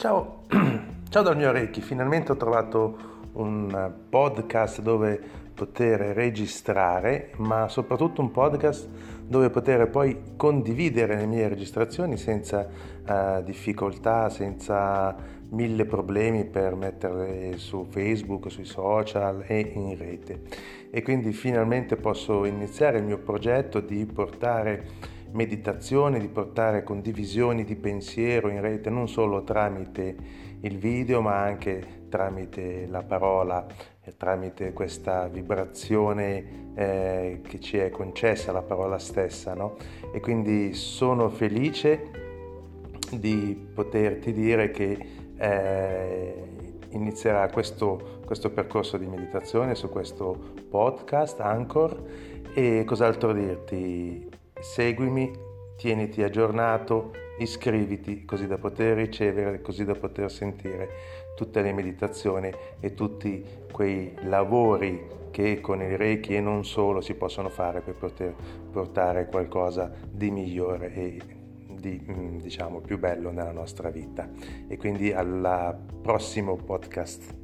Ciao, ciao dal mio Reiki, finalmente ho trovato un podcast dove poter registrare, ma soprattutto un podcast dove poter poi condividere le mie registrazioni senza uh, difficoltà, senza mille problemi per metterle su Facebook, sui social e in rete. E quindi finalmente posso iniziare il mio progetto di portare meditazione, di portare condivisioni di pensiero in rete non solo tramite il video ma anche tramite la parola, tramite questa vibrazione eh, che ci è concessa la parola stessa. No? E quindi sono felice di poterti dire che eh, inizierà questo, questo percorso di meditazione su questo podcast Anchor e cos'altro dirti? Seguimi, tieniti aggiornato, iscriviti così da poter ricevere, così da poter sentire tutte le meditazioni e tutti quei lavori che con il Reiki e non solo si possono fare per poter portare qualcosa di migliore e di mm, diciamo più bello nella nostra vita. E quindi al prossimo podcast.